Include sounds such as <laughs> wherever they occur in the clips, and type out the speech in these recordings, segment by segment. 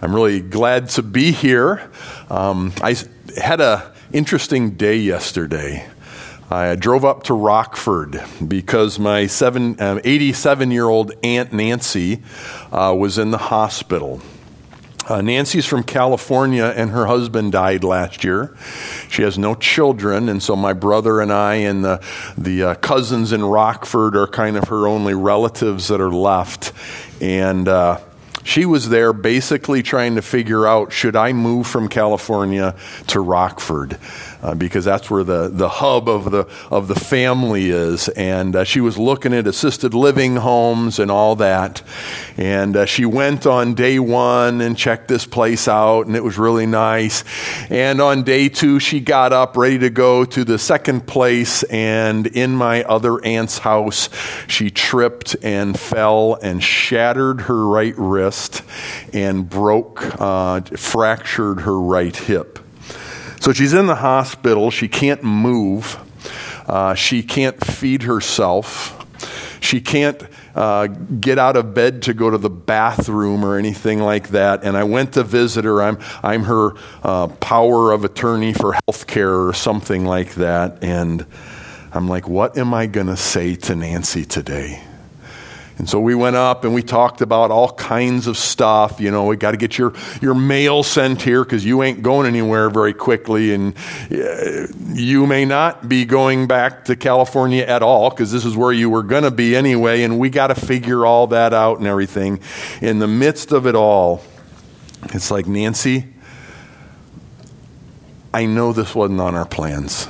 I'm really glad to be here. Um, I had an interesting day yesterday. I drove up to Rockford because my 87 um, year old Aunt Nancy uh, was in the hospital. Uh, Nancy's from California and her husband died last year. She has no children, and so my brother and I and the, the uh, cousins in Rockford are kind of her only relatives that are left. And uh, she was there basically trying to figure out should I move from California to Rockford? Uh, because that's where the, the hub of the, of the family is. And uh, she was looking at assisted living homes and all that. And uh, she went on day one and checked this place out, and it was really nice. And on day two, she got up ready to go to the second place. And in my other aunt's house, she tripped and fell and shattered her right wrist and broke, uh, fractured her right hip. So she's in the hospital. She can't move. Uh, she can't feed herself. She can't uh, get out of bed to go to the bathroom or anything like that. And I went to visit her. I'm, I'm her uh, power of attorney for health care or something like that. And I'm like, what am I going to say to Nancy today? And so we went up and we talked about all kinds of stuff. You know, we got to get your, your mail sent here because you ain't going anywhere very quickly. And uh, you may not be going back to California at all because this is where you were going to be anyway. And we got to figure all that out and everything. In the midst of it all, it's like, Nancy, I know this wasn't on our plans.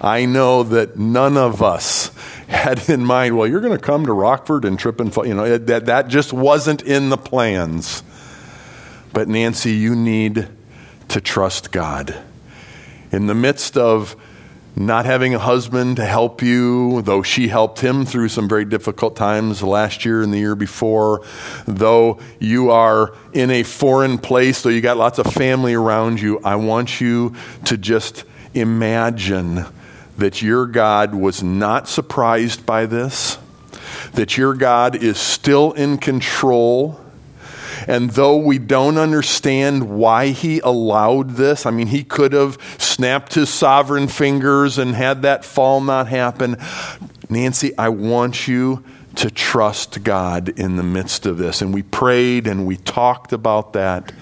I know that none of us had <laughs> in mind, well, you're going to come to Rockford and trip and fall. You know, that, that just wasn't in the plans. But Nancy, you need to trust God. In the midst of not having a husband to help you, though she helped him through some very difficult times last year and the year before, though you are in a foreign place, though you got lots of family around you, I want you to just imagine that your God was not surprised by this, that your God is still in control. And though we don't understand why he allowed this, I mean, he could have snapped his sovereign fingers and had that fall not happen. Nancy, I want you to trust God in the midst of this. And we prayed and we talked about that.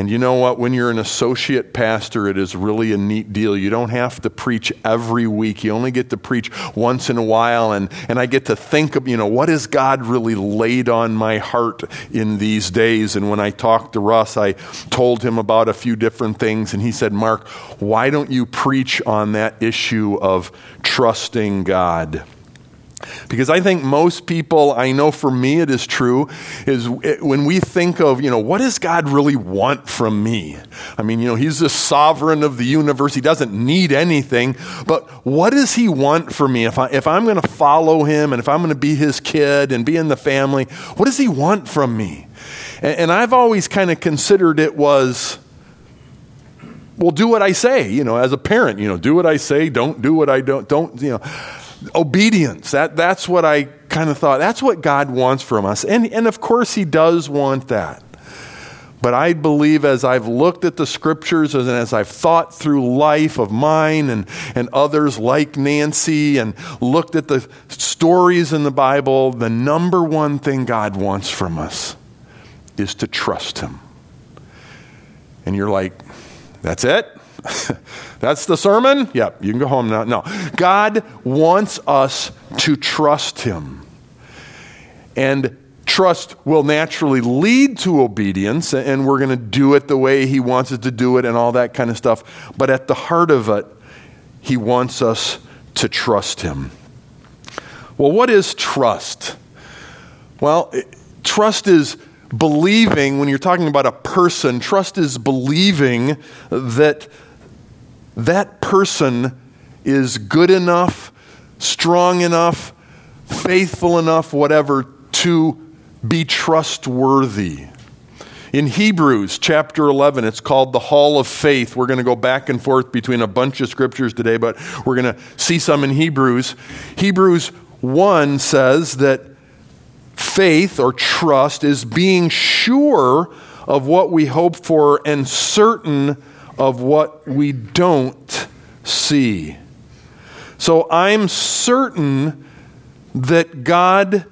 And you know what? When you're an associate pastor, it is really a neat deal. You don't have to preach every week. You only get to preach once in a while. And, and I get to think of, you know, what has God really laid on my heart in these days? And when I talked to Russ, I told him about a few different things. And he said, Mark, why don't you preach on that issue of trusting God? Because I think most people, I know for me it is true, is when we think of, you know, what does God really want from me? I mean, you know, He's the sovereign of the universe. He doesn't need anything. But what does He want from me? If, I, if I'm going to follow Him and if I'm going to be His kid and be in the family, what does He want from me? And, and I've always kind of considered it was, well, do what I say, you know, as a parent, you know, do what I say, don't do what I don't, don't, you know obedience. That, that's what I kind of thought. That's what God wants from us. And, and of course, He does want that. But I believe as I've looked at the scriptures and as I've thought through life of mine and, and others like Nancy and looked at the stories in the Bible, the number one thing God wants from us is to trust Him. And you're like, that's it? <laughs> That's the sermon? Yep, you can go home now. No. God wants us to trust Him. And trust will naturally lead to obedience, and we're going to do it the way He wants us to do it and all that kind of stuff. But at the heart of it, He wants us to trust Him. Well, what is trust? Well, trust is believing, when you're talking about a person, trust is believing that that person is good enough, strong enough, faithful enough, whatever, to be trustworthy. In Hebrews chapter 11, it's called the Hall of Faith. We're going to go back and forth between a bunch of scriptures today, but we're going to see some in Hebrews. Hebrews 1 says that faith or trust is being sure of what we hope for and certain of what we don't see. So I'm certain that God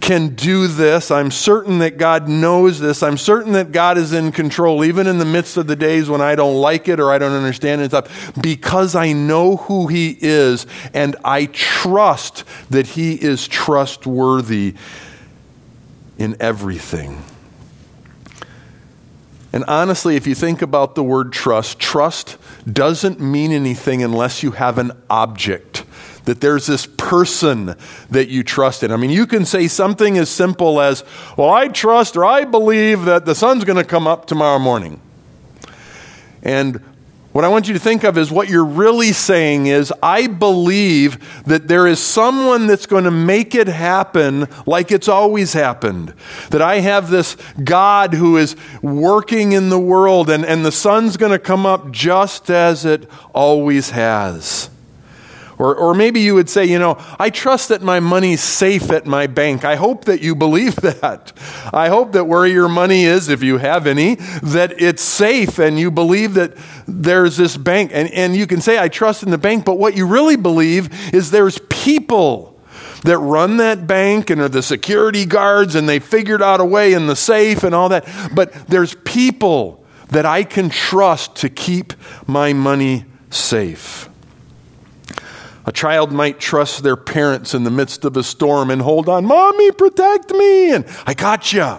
can do this. I'm certain that God knows this. I'm certain that God is in control, even in the midst of the days when I don't like it or I don't understand it stuff, because I know who He is and I trust that He is trustworthy in everything. And honestly, if you think about the word trust, trust doesn't mean anything unless you have an object that there's this person that you trust in. I mean, you can say something as simple as, Well, I trust or I believe that the sun's going to come up tomorrow morning. And what I want you to think of is what you're really saying is, I believe that there is someone that's going to make it happen like it's always happened. That I have this God who is working in the world and, and the sun's going to come up just as it always has. Or, or maybe you would say, you know, I trust that my money's safe at my bank. I hope that you believe <laughs> that. I hope that where your money is, if you have any, that it's safe and you believe that there's this bank. And, and you can say, I trust in the bank, but what you really believe is there's people that run that bank and are the security guards and they figured out a way in the safe and all that. But there's people that I can trust to keep my money safe. A child might trust their parents in the midst of a storm and hold on, Mommy, protect me, and I got you.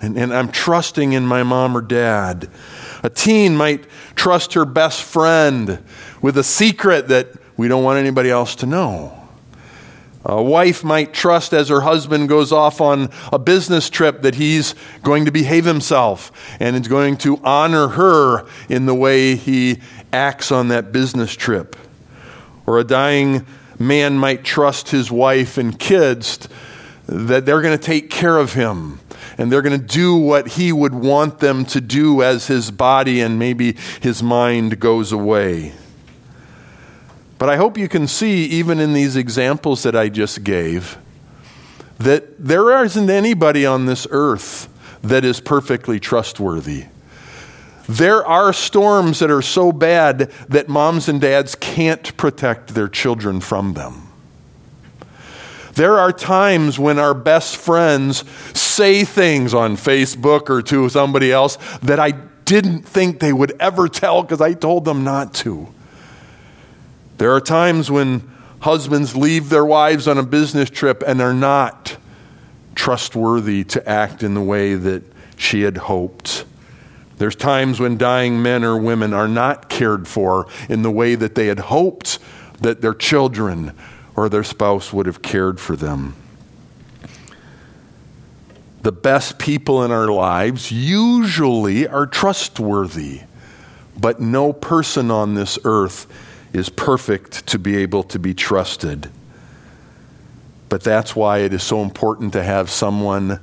And, and I'm trusting in my mom or dad. A teen might trust her best friend with a secret that we don't want anybody else to know. A wife might trust as her husband goes off on a business trip that he's going to behave himself and is going to honor her in the way he acts on that business trip. Or a dying man might trust his wife and kids that they're going to take care of him and they're going to do what he would want them to do as his body and maybe his mind goes away. But I hope you can see, even in these examples that I just gave, that there isn't anybody on this earth that is perfectly trustworthy. There are storms that are so bad that moms and dads can't protect their children from them. There are times when our best friends say things on Facebook or to somebody else that I didn't think they would ever tell because I told them not to. There are times when husbands leave their wives on a business trip and are not trustworthy to act in the way that she had hoped. There's times when dying men or women are not cared for in the way that they had hoped that their children or their spouse would have cared for them. The best people in our lives usually are trustworthy, but no person on this earth is perfect to be able to be trusted. But that's why it is so important to have someone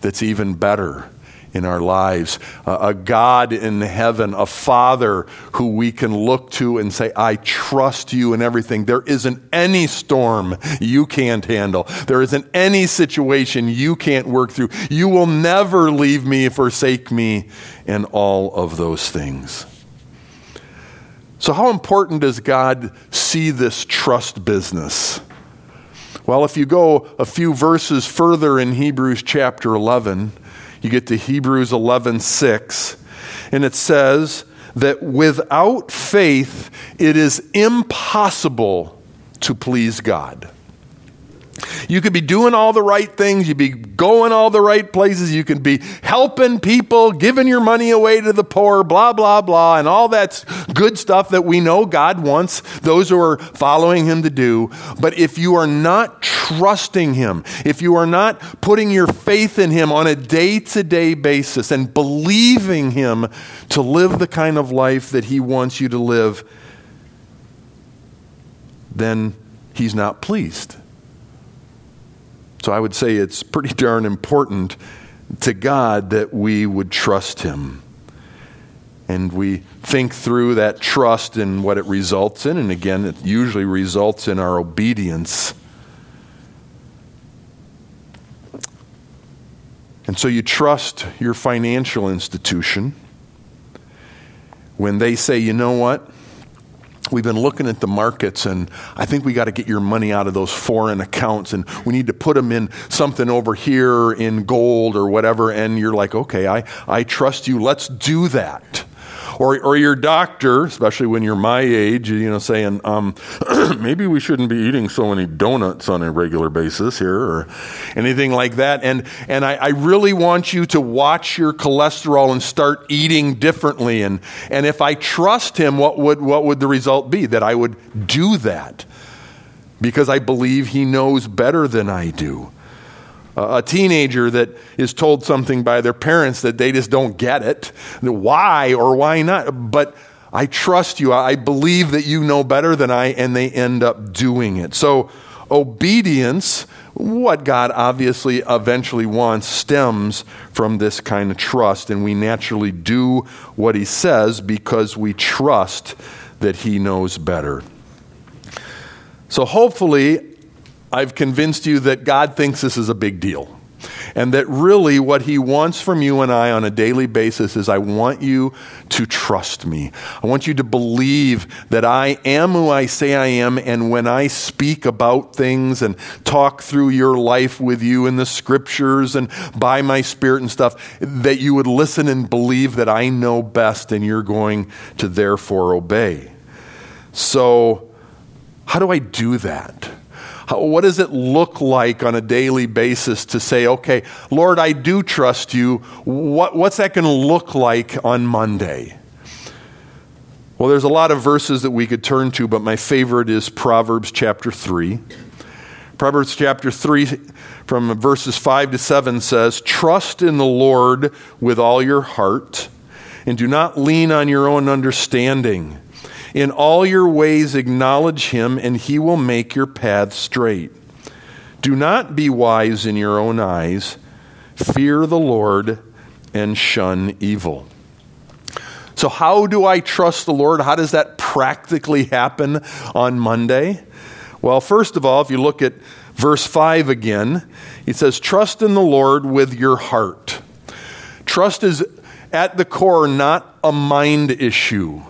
that's even better in our lives, a God in heaven, a Father who we can look to and say, I trust you in everything. There isn't any storm you can't handle, there isn't any situation you can't work through. You will never leave me, forsake me, and all of those things. So, how important does God see this trust business? Well, if you go a few verses further in Hebrews chapter 11, you get to Hebrews 11:6, and it says that without faith it is impossible to please God. You could be doing all the right things. You'd be going all the right places. You could be helping people, giving your money away to the poor, blah, blah, blah, and all that good stuff that we know God wants those who are following Him to do. But if you are not trusting Him, if you are not putting your faith in Him on a day to day basis and believing Him to live the kind of life that He wants you to live, then He's not pleased. So I would say it's pretty darn important to God that we would trust Him. And we think through that trust and what it results in. And again, it usually results in our obedience. And so you trust your financial institution when they say, you know what? We've been looking at the markets, and I think we got to get your money out of those foreign accounts, and we need to put them in something over here in gold or whatever. And you're like, okay, I, I trust you. Let's do that or, or your doctor, especially when you're my age, you know, saying, um, <clears throat> maybe we shouldn't be eating so many donuts on a regular basis here or anything like that. And, and I, I really want you to watch your cholesterol and start eating differently. And, and if I trust him, what would, what would the result be? That I would do that because I believe he knows better than I do a teenager that is told something by their parents that they just don't get it. Why or why not? But I trust you. I believe that you know better than I, and they end up doing it. So, obedience, what God obviously eventually wants, stems from this kind of trust, and we naturally do what He says because we trust that He knows better. So, hopefully, I've convinced you that God thinks this is a big deal. And that really what he wants from you and I on a daily basis is I want you to trust me. I want you to believe that I am who I say I am. And when I speak about things and talk through your life with you in the scriptures and by my spirit and stuff, that you would listen and believe that I know best and you're going to therefore obey. So, how do I do that? How, what does it look like on a daily basis to say, okay, Lord, I do trust you. What, what's that going to look like on Monday? Well, there's a lot of verses that we could turn to, but my favorite is Proverbs chapter 3. Proverbs chapter 3, from verses 5 to 7 says, Trust in the Lord with all your heart, and do not lean on your own understanding. In all your ways, acknowledge him, and he will make your path straight. Do not be wise in your own eyes. Fear the Lord and shun evil. So, how do I trust the Lord? How does that practically happen on Monday? Well, first of all, if you look at verse 5 again, it says, Trust in the Lord with your heart. Trust is at the core not a mind issue.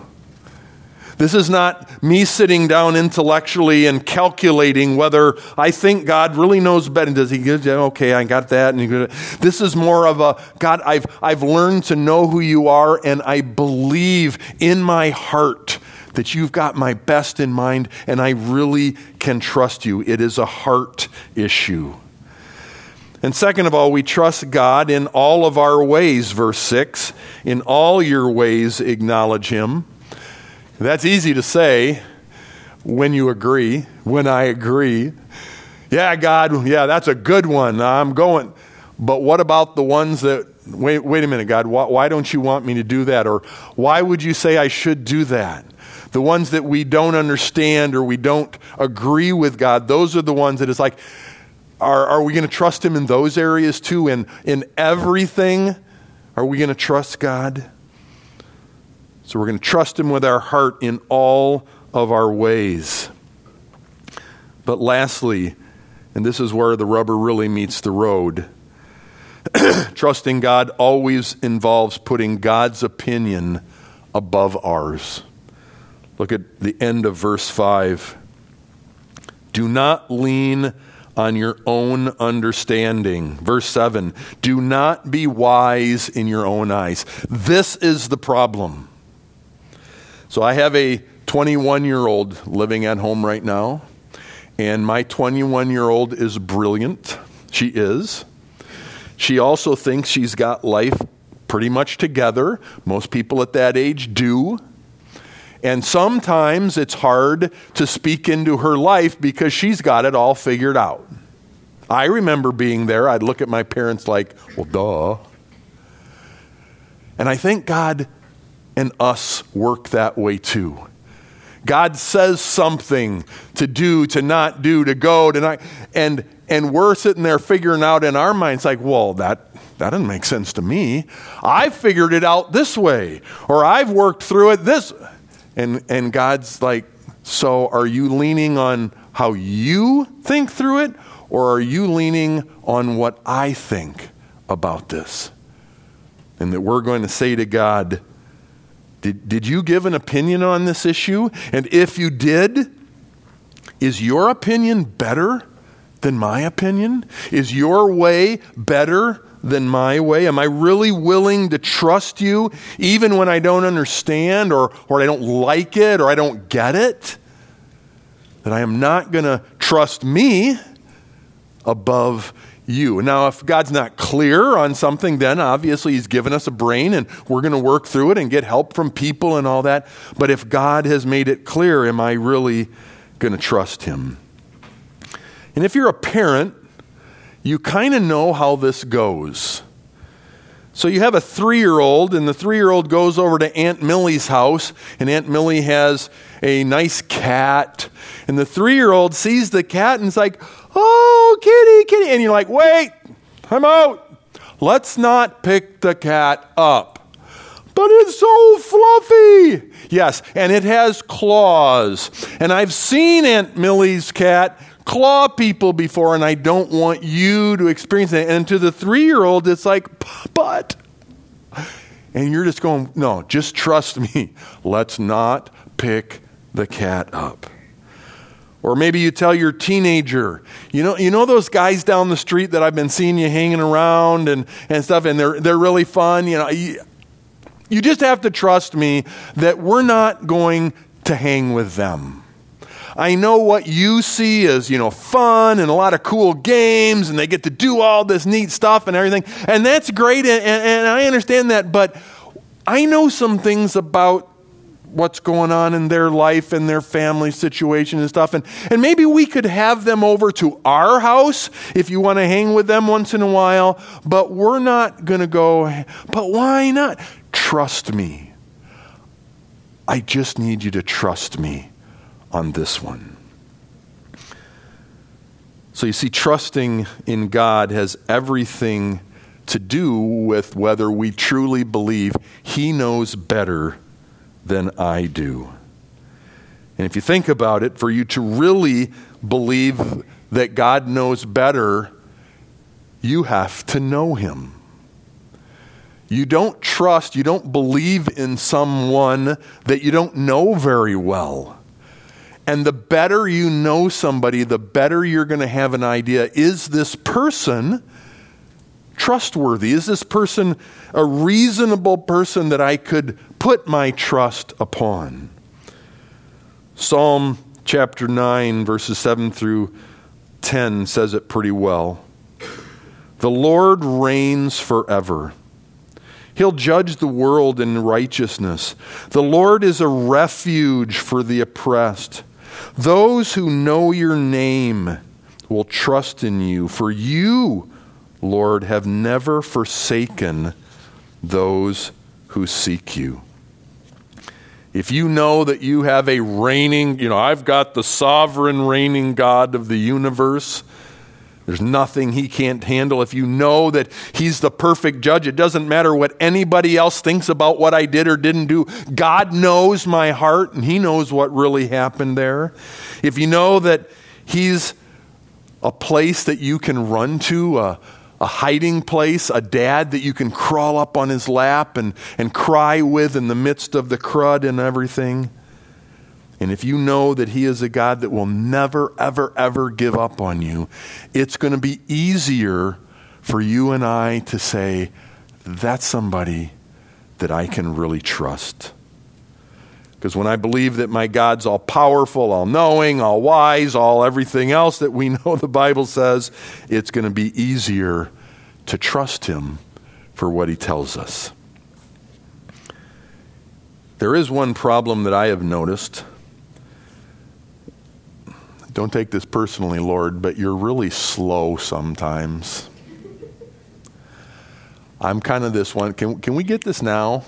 This is not me sitting down intellectually and calculating whether I think God really knows better. Does he give, okay, I got that. And this is more of a, God, I've, I've learned to know who you are and I believe in my heart that you've got my best in mind and I really can trust you. It is a heart issue. And second of all, we trust God in all of our ways, verse 6. In all your ways, acknowledge Him that's easy to say when you agree, when I agree. Yeah, God, yeah, that's a good one. I'm going. But what about the ones that, wait, wait a minute, God, why, why don't you want me to do that? Or why would you say I should do that? The ones that we don't understand or we don't agree with God, those are the ones that it's like, are, are we going to trust Him in those areas too? And in everything, are we going to trust God? So we're going to trust Him with our heart in all of our ways. But lastly, and this is where the rubber really meets the road, <clears throat> trusting God always involves putting God's opinion above ours. Look at the end of verse 5. Do not lean on your own understanding. Verse 7 Do not be wise in your own eyes. This is the problem. So I have a 21 year old living at home right now, and my 21 year old is brilliant. She is. She also thinks she's got life pretty much together. Most people at that age do. And sometimes it's hard to speak into her life because she's got it all figured out. I remember being there. I'd look at my parents like, well, duh. And I think God and us work that way too. God says something to do, to not do, to go, to not, and and we're sitting there figuring out in our minds like, well, that that doesn't make sense to me. I figured it out this way, or I've worked through it this, and and God's like, so are you leaning on how you think through it, or are you leaning on what I think about this. And that we're going to say to God, did, did you give an opinion on this issue? And if you did, is your opinion better than my opinion? Is your way better than my way? Am I really willing to trust you even when I don't understand or, or I don't like it or I don't get it? That I am not going to trust me above you. Now, if God's not clear on something, then obviously He's given us a brain and we're going to work through it and get help from people and all that. But if God has made it clear, am I really going to trust Him? And if you're a parent, you kind of know how this goes. So you have a three year old, and the three year old goes over to Aunt Millie's house, and Aunt Millie has a nice cat. And the three year old sees the cat and is like, Oh, kitty, kitty. And you're like, Wait, I'm out. Let's not pick the cat up. But it's so fluffy. Yes, and it has claws. And I've seen Aunt Millie's cat claw people before, and I don't want you to experience that. And to the three year old, it's like, but. And you're just going, no, just trust me. Let's not pick the cat up. Or maybe you tell your teenager, you know, you know those guys down the street that I've been seeing you hanging around and, and stuff, and they're, they're really fun. You know, you, you just have to trust me that we're not going to hang with them. I know what you see as, you know, fun and a lot of cool games and they get to do all this neat stuff and everything. And that's great and, and, and I understand that, but I know some things about what's going on in their life and their family situation and stuff. And, and maybe we could have them over to our house if you want to hang with them once in a while, but we're not going to go, but why not? Trust me. I just need you to trust me on this one. So you see, trusting in God has everything to do with whether we truly believe He knows better than I do. And if you think about it, for you to really believe that God knows better, you have to know Him. You don't trust, you don't believe in someone that you don't know very well. And the better you know somebody, the better you're going to have an idea is this person trustworthy? Is this person a reasonable person that I could put my trust upon? Psalm chapter 9, verses 7 through 10 says it pretty well. The Lord reigns forever. He'll judge the world in righteousness. The Lord is a refuge for the oppressed. Those who know your name will trust in you, for you, Lord, have never forsaken those who seek you. If you know that you have a reigning, you know, I've got the sovereign reigning God of the universe, there's nothing he can't handle. If you know that he's the perfect judge, it doesn't matter what anybody else thinks about what I did or didn't do. God knows my heart and he knows what really happened there. If you know that he's a place that you can run to, a, a hiding place, a dad that you can crawl up on his lap and, and cry with in the midst of the crud and everything. And if you know that He is a God that will never, ever, ever give up on you, it's going to be easier for you and I to say, that's somebody that I can really trust. Because when I believe that my God's all powerful, all knowing, all wise, all everything else that we <laughs> know the Bible says, it's going to be easier to trust Him for what He tells us. There is one problem that I have noticed don't take this personally, Lord, but you're really slow sometimes. I'm kind of this one. Can, can we get this now?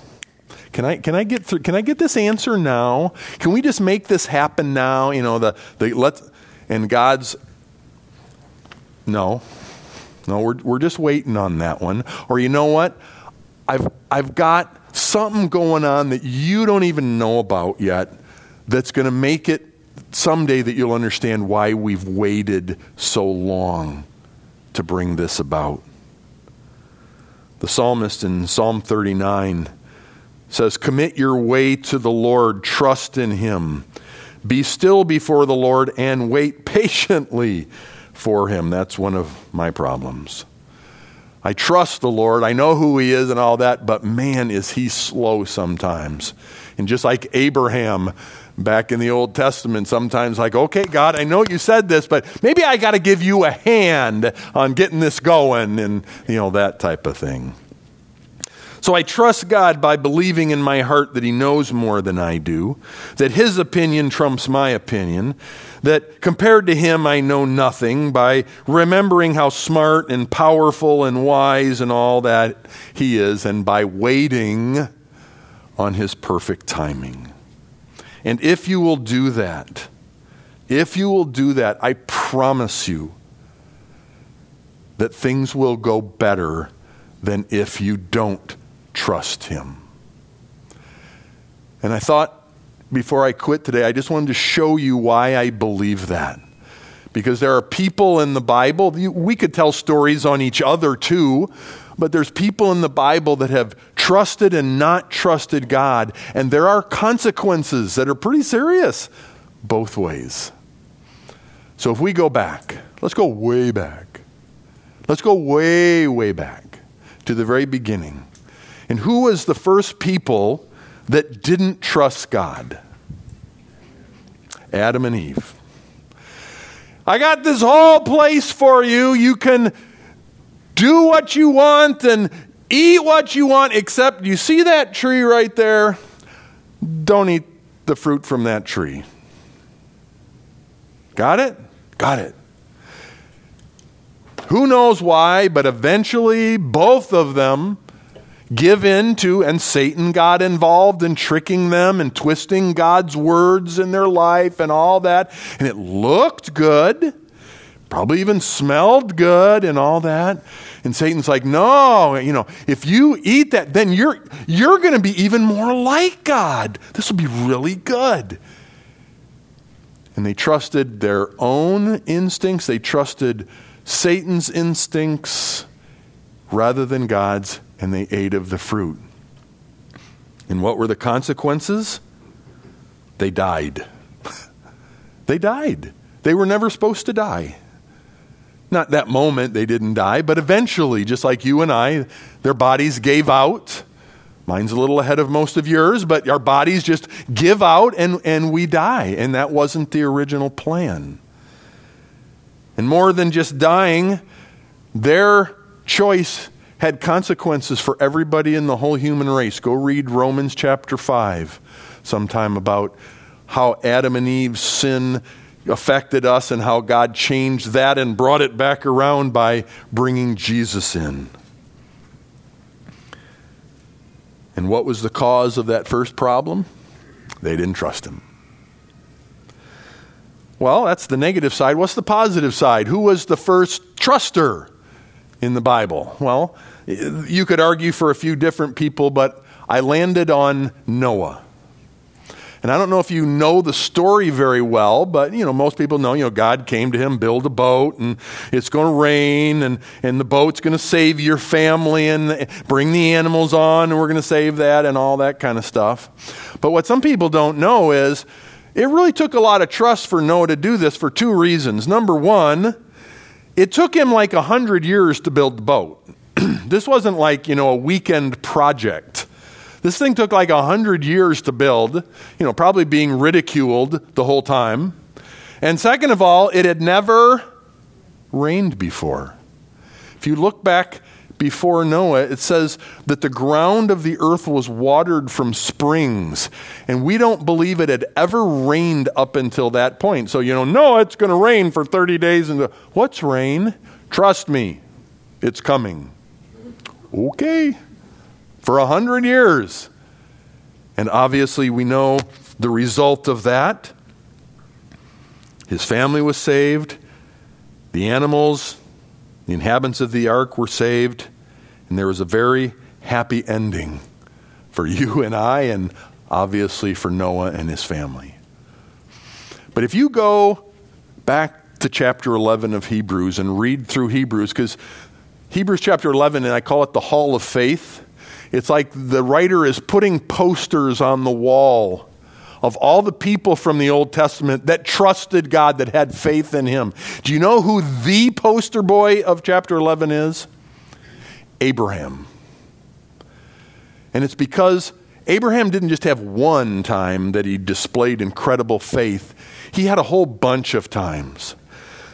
Can I, can I get through, can I get this answer now? Can we just make this happen now? You know, the, the let and God's no. No, we're, we're just waiting on that one. Or you know what? I've, I've got something going on that you don't even know about yet that's going to make it someday that you'll understand why we've waited so long to bring this about. The psalmist in Psalm 39 says, Commit your way to the Lord, trust in him. Be still before the Lord and wait patiently for him. That's one of my problems. I trust the Lord. I know who he is and all that, but man, is he slow sometimes. And just like Abraham back in the Old Testament, sometimes like, okay, God, I know you said this, but maybe I got to give you a hand on getting this going and, you know, that type of thing. So I trust God by believing in my heart that He knows more than I do, that His opinion trumps my opinion, that compared to Him I know nothing, by remembering how smart and powerful and wise and all that He is, and by waiting on His perfect timing. And if you will do that, if you will do that, I promise you that things will go better than if you don't trust Him. And I thought before I quit today, I just wanted to show you why I believe that. Because there are people in the Bible, we could tell stories on each other too, but there's people in the Bible that have trusted and not trusted God, and there are consequences that are pretty serious both ways. So if we go back, let's go way back. Let's go way, way back to the very beginning. And who was the first people that didn't trust God? Adam and Eve. I got this whole place for you. You can do what you want and eat what you want, except you see that tree right there? Don't eat the fruit from that tree. Got it? Got it. Who knows why, but eventually both of them give in to, and Satan got involved in tricking them and twisting God's words in their life and all that. And it looked good, probably even smelled good and all that. And Satan's like, no, you know, if you eat that, then you're, you're going to be even more like God. This will be really good. And they trusted their own instincts, they trusted Satan's instincts rather than God's and they ate of the fruit. And what were the consequences? They died. <laughs> they died. They were never supposed to die. Not that moment they didn't die, but eventually, just like you and I, their bodies gave out. Mine's a little ahead of most of yours, but our bodies just give out and, and we die. And that wasn't the original plan. And more than just dying, their choice had consequences for everybody in the whole human race. Go read Romans chapter 5 sometime about how Adam and Eve's sin affected us and how God changed that and brought it back around by bringing Jesus in. And what was the cause of that first problem? They didn't trust him. Well, that's the negative side. What's the positive side? Who was the first truster in the Bible? Well, you could argue for a few different people, but I landed on Noah. And I don't know if you know the story very well, but you know, most people know, you know, God came to him, build a boat, and it's going to rain, and, and the boat's going to save your family and bring the animals on, and we're going to save that and all that kind of stuff. But what some people don't know is it really took a lot of trust for Noah to do this for two reasons. Number one, it took him like a hundred years to build the boat. <clears throat> this wasn't like, you know, a weekend project. This thing took like a hundred years to build, you know, probably being ridiculed the whole time. And second of all, it had never rained before. If you look back before Noah, it says that the ground of the earth was watered from springs. And we don't believe it had ever rained up until that point. So, you know, no, it's going to rain for 30 days. And what's rain? Trust me, it's coming. Okay for a hundred years. And obviously, we know the result of that. His family was saved, the animals, the inhabitants of the ark were saved, and there was a very happy ending for <laughs> you and I, and obviously for Noah and his family. But if you go back to chapter 11 of Hebrews and read through Hebrews, because Hebrews chapter 11, and I call it the Hall of Faith. It's like the writer is putting posters on the wall of all the people from the Old Testament that trusted God, that had faith in Him. Do you know who the poster boy of chapter 11 is? Abraham. And it's because Abraham didn't just have one time that he displayed incredible faith, he had a whole bunch of times.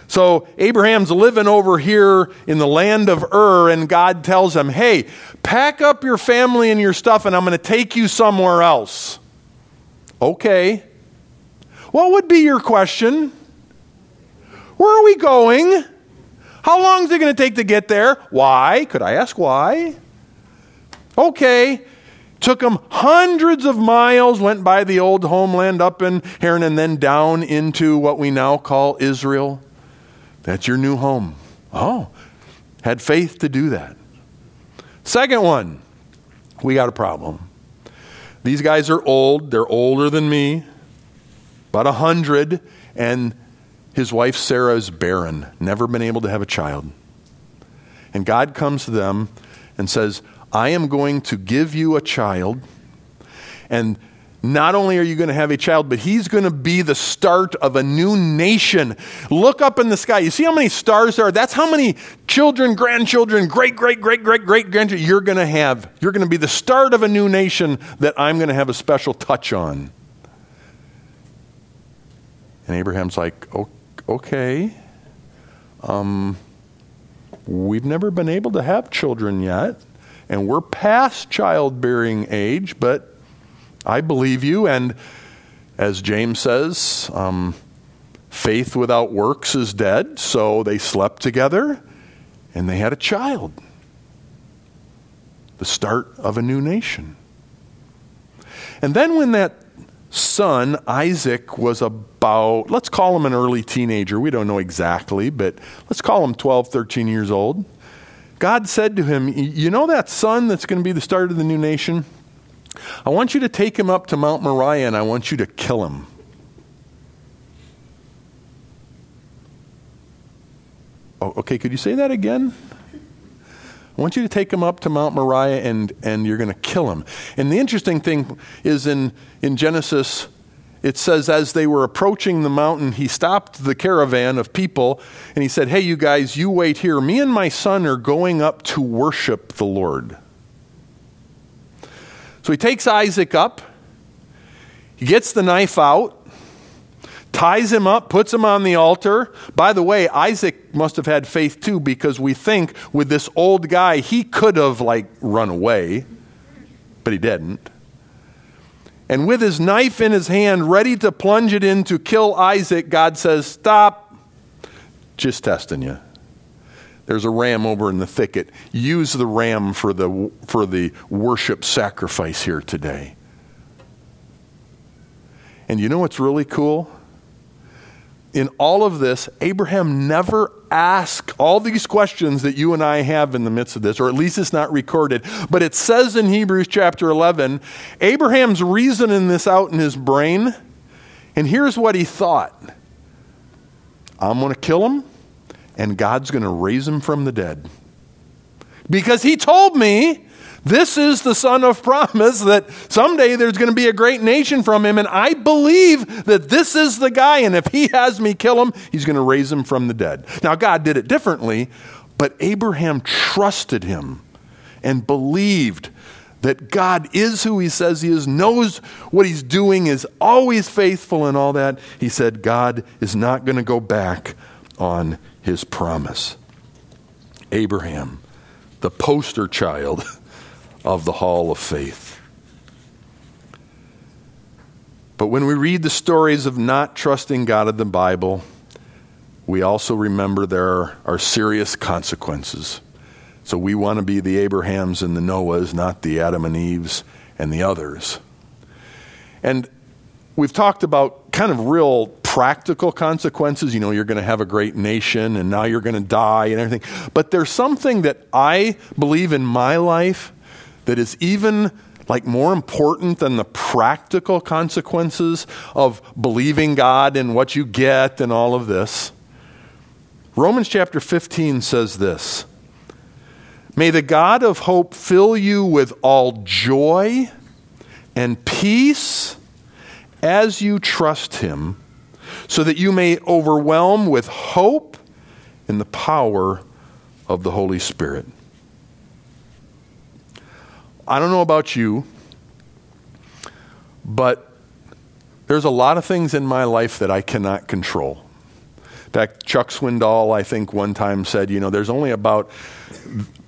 So Abraham's living over here in the land of Ur, and God tells him, Hey, pack up your family and your stuff, and I'm going to take you somewhere else. Okay. What would be your question? Where are we going? How long is it going to take to get there? Why? Could I ask why? Okay. Took them hundreds of miles, went by the old homeland up in Haran, and then down into what we now call Israel. That's your new home. Oh, had faith to do that. Second one, we got a problem. These guys are old. They're older than me, about a hundred, and his wife Sarah is barren, never been able to have a child. And God comes to them and says, I am going to give you a child, and not only are you going to have a child, but he's going to be the start of a new nation. Look up in the sky. You see how many stars there are? That's how many children, grandchildren, great, great, great, great, great grandchildren you're going to have. You're going to be the start of a new nation that I'm going to have a special touch on. And Abraham's like, okay. Um, we've never been able to have children yet, and we're past childbearing age, but I believe you. And as James says, um, faith without works is dead. So they slept together and they had a child. The start of a new nation. And then when that son, Isaac, was about, let's call him an early teenager. We don't know exactly, but let's call him 12, 13 years old. God said to him, You know that son that's going to be the start of the new nation? I want you to take him up to Mount Moriah and I want you to kill him. Oh, okay, could you say that again? I want you to take him up to Mount Moriah and, and you're going to kill him. And the interesting thing is in, in Genesis, it says, as they were approaching the mountain, he stopped the caravan of people and he said, Hey, you guys, you wait here. Me and my son are going up to worship the Lord. So he takes Isaac up, he gets the knife out, ties him up, puts him on the altar. By the way, Isaac must have had faith too because we think with this old guy, he could have like run away, but he didn't. And with his knife in his hand, ready to plunge it in to kill Isaac, God says, Stop. Just testing you. There's a ram over in the thicket. Use the ram for the, for the worship sacrifice here today. And you know what's really cool? In all of this, Abraham never asked all these questions that you and I have in the midst of this, or at least it's not recorded. But it says in Hebrews chapter 11, Abraham's reasoning this out in his brain, and here's what he thought I'm going to kill him and God's going to raise him from the dead. Because he told me this is the son of promise that someday there's going to be a great nation from him, and I believe that this is the guy, and if he has me kill him, he's going to raise him from the dead. Now, God did it differently, but Abraham trusted him and believed that God is who he says he is, knows what he's doing, is always faithful, and all that. He said, God is not going to go back on his promise. Abraham, the poster child <laughs> of the hall of faith. But when we read the stories of not trusting God in the Bible, we also remember there are, serious consequences. So we want to be the Abrahams and the Noahs, not the Adam and Eves and the others. And we've talked about kind of real practical consequences. You know, you're going to have a great nation and now you're going to die and everything. But there's something that I believe in my life that is even like more important than the practical consequences of believing God and what you get and all of this. Romans chapter 15 says this May the God of hope fill you with all joy and peace as you trust him, so that you may overwhelm with hope in the power of the Holy Spirit. I don't know about you, but there's a lot of things in my life that I cannot control. In fact, Chuck Swindoll, I think, one time said, you know, there's only about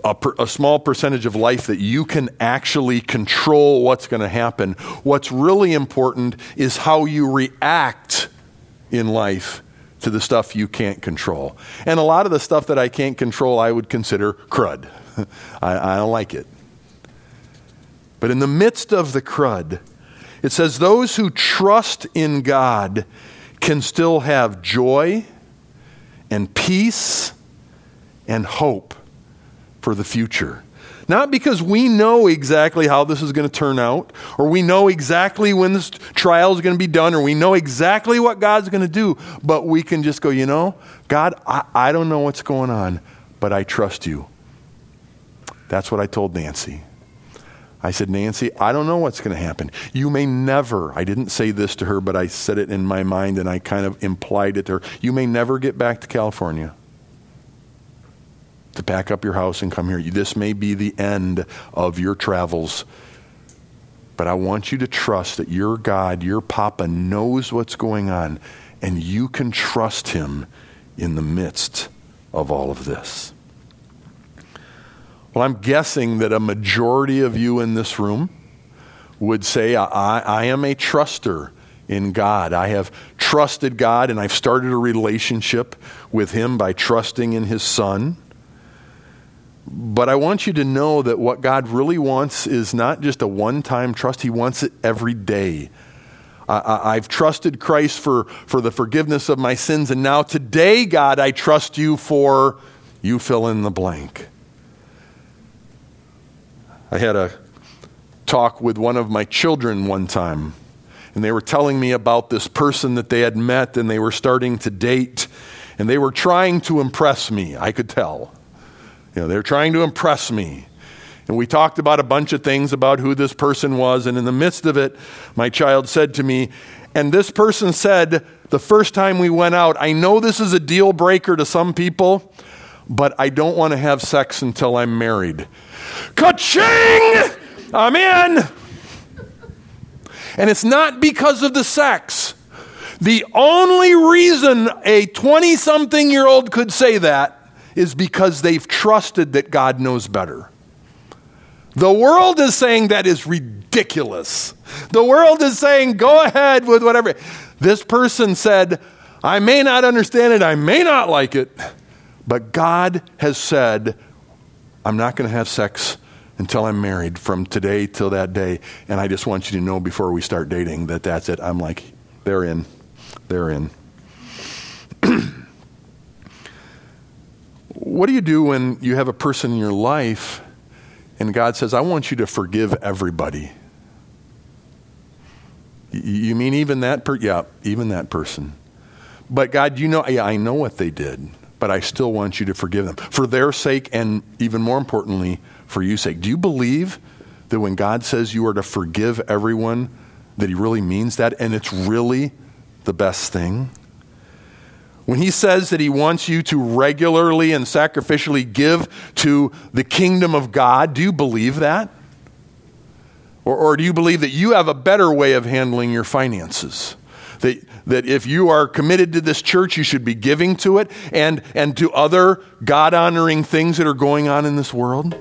a, per, a, small percentage of life that you can actually control what's going to happen. What's really important is how you react in life to the stuff you can't control. And a lot of the stuff that I can't control, I would consider crud. <laughs> I, I don't like it. But in the midst of the crud, it says those who trust in God can still have joy and peace and hope for the future. Not because we know exactly how this is going to turn out, or we know exactly when this trial is going to be done, or we know exactly what God's going to do, but we can just go, you know, God, I, I don't know what's going on, but I trust you. That's what I told Nancy. I said, Nancy, I don't know what's going to happen. You may never, I didn't say this to her, but I said it in my mind and I kind of implied it to her. You may never get back to California to pack up your house and come here. This may be the end of your travels. But I want you to trust that your God, your Papa, knows what's going on, and you can trust Him in the midst of all of this. Well, I'm guessing that a majority of you in this room would say, I, I am a truster in God. I have trusted God and I've started a relationship with Him by trusting in His Son. But I want you to know that what God really wants is not just a one time trust, He wants it every day. I, have trusted Christ for, for the forgiveness of my sins, and now today, God, I trust you for you fill in the blank. I had a talk with one of my children one time, and they were telling me about this person that they had met and they were starting to date, and they were trying to impress me. I could tell. You know, they were trying to impress me. And we talked about a bunch of things about who this person was, and in the midst of it, my child said to me, and this person said the first time we went out, I know this is a deal breaker to some people, but I don't want to have sex until I'm married. Ka-ching! I'm in. And it's not because of the sex. The only reason a 20 something year old could say that is because they've trusted that God knows better. The world is saying that is ridiculous. The world is saying, go ahead with whatever. This person said, I may not understand it, I may not like it, but God has said, I'm not going to have sex until I'm married from today till that day. And I just want you to know before we start dating that that's it. I'm like, they're in. They're in. <clears throat> what do you do when you have a person in your life and God says, I want you to forgive everybody? You mean even that? Yeah, even that person. But God, you know, yeah, I know what they did but I still want you to forgive them for their sake and even more importantly, for you sake. Do you believe that when God says you are to forgive everyone, that He really means that and it's really the best thing? When He says that He wants you to regularly and sacrificially give to the kingdom of God, do you believe that? Or, or do you believe that you have a better way of handling your finances? That, that if you are committed to this church, you should be giving to it and, and to other God honoring things that are going on in this world.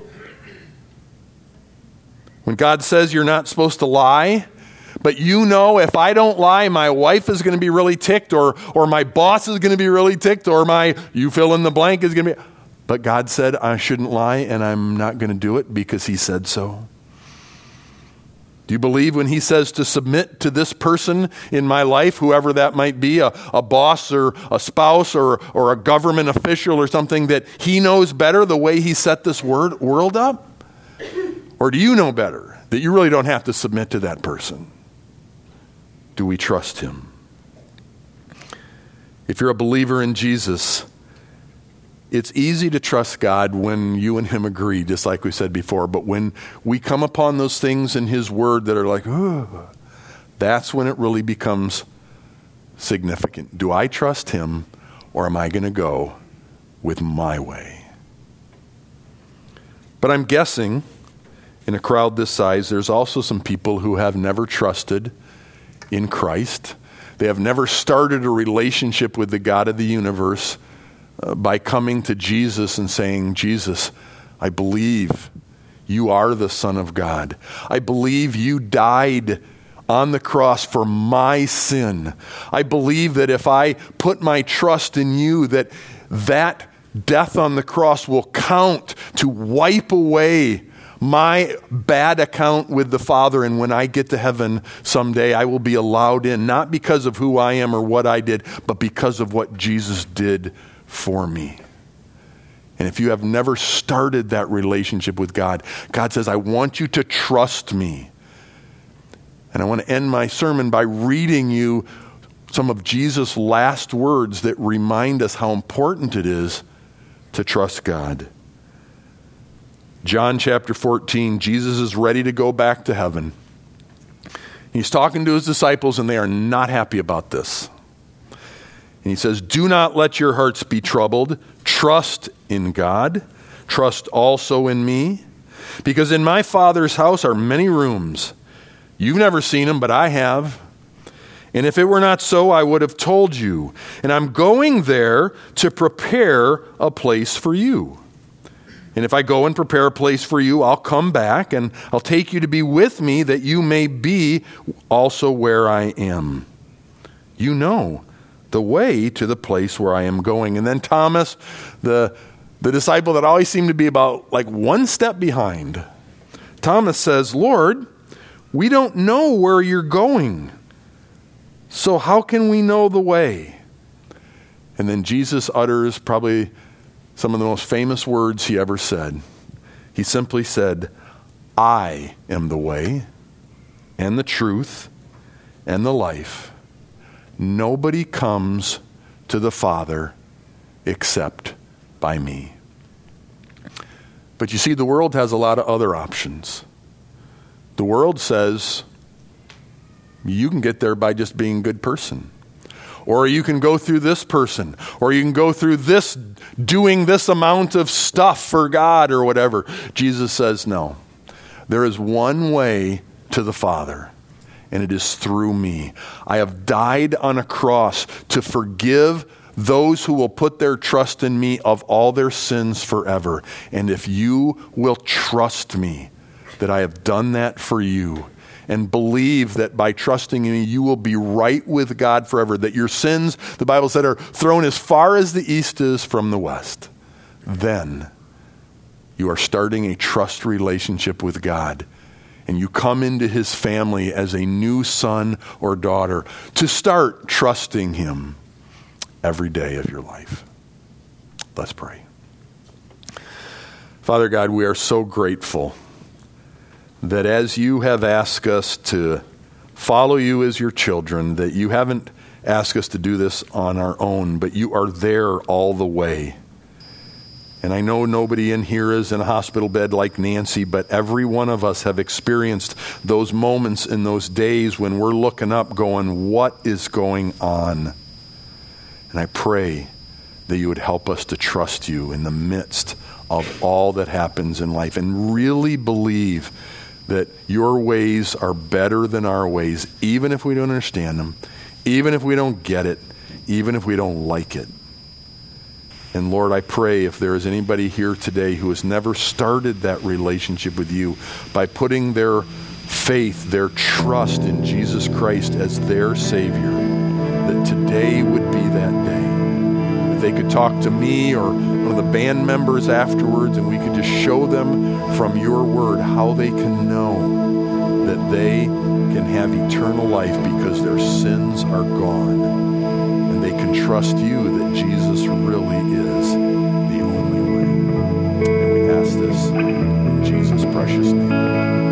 When God says you're not supposed to lie, but you know if I don't lie, my wife is going to be really ticked, or, or my boss is going to be really ticked, or my, you fill in the blank, is going to be. But God said I shouldn't lie, and I'm not going to do it because He said so. Do you believe when he says to submit to this person in my life, whoever that might be, a, a boss or a spouse or, or a government official or something, that he knows better the way he set this word, world up? Or do you know better that you really don't have to submit to that person? Do we trust him? If you're a believer in Jesus, it's easy to trust God when you and Him agree, just like we said before. But when we come upon those things in His Word that are like, oh, that's when it really becomes significant. Do I trust Him or am I going to go with my way? But I'm guessing in a crowd this size, there's also some people who have never trusted in Christ. They have never started a relationship with the God of the universe uh, by coming to Jesus and saying, Jesus, I believe you are the Son of God. I believe you died on the cross for my sin. I believe that if I put my trust in you, that that death on the cross will count to wipe away my bad account with the Father, and when I get to heaven someday, I will be allowed in, not because of who I am or what I did, but because of what Jesus did for me. And if you have never started that relationship with God, God says, I want you to trust me. And I want to end my sermon by reading you some of Jesus' last words that remind us how important it is to trust God. John chapter 14, Jesus is ready to go back to heaven. He's talking to his disciples, and they are not happy about this. And he says, Do not let your hearts be troubled. Trust in God. Trust also in me. Because in my Father's house are many rooms. You've never seen them, but I have. And if it were not so, I would have told you. And I'm going there to prepare a place for you. And if I go and prepare a place for you, I'll come back and I'll take you to be with me that you may be also where I am. You know the way to the place where I am going. And then Thomas, the, the disciple that always seemed to be about like one step behind, Thomas says, Lord, we don't know where you're going. So how can we know the way? And then Jesus utters probably some of the most famous words he ever said. He simply said, I am the way and the truth and the life. Nobody comes to the Father except by me. But you see, the world has a lot of other options. The world says you can get there by just being a good person. Or you can go through this person. Or you can go through this, doing this amount of stuff for God or whatever. Jesus says, no. There is one way to the Father and it is through me. I have died on a cross to forgive those who will put their trust in me of all their sins forever. And if you will trust me that I have done that for you, and believe that by trusting in me, you will be right with God forever, that your sins, the Bible said, are thrown as far as the east is from the west, then you are starting a trust relationship with God and you come into his family as a new son or daughter to start trusting him every day of your life. Let's pray. Father God, we are so grateful that as you have asked us to follow you as your children, that you haven't asked us to do this on our own, but you are there all the way. And I know nobody in here is in a hospital bed like Nancy, but every one of us have experienced those moments in those days when we're looking up going, What is going on? And I pray that you would help us to trust you in the midst of all that happens in life and really believe that your ways are better than our ways, even if we don't understand them, even if we don't get it, even if we don't like it. And Lord, I pray if there is anybody here today who has never started that relationship with you by putting their faith, their trust in Jesus Christ as their Savior, that today would be that they could talk to me or one of the band members afterwards and we could just show them from your word how they can know that they can have eternal life because their sins are gone And they can trust you that Jesus really is the only way. And we ask this in Jesus' precious name.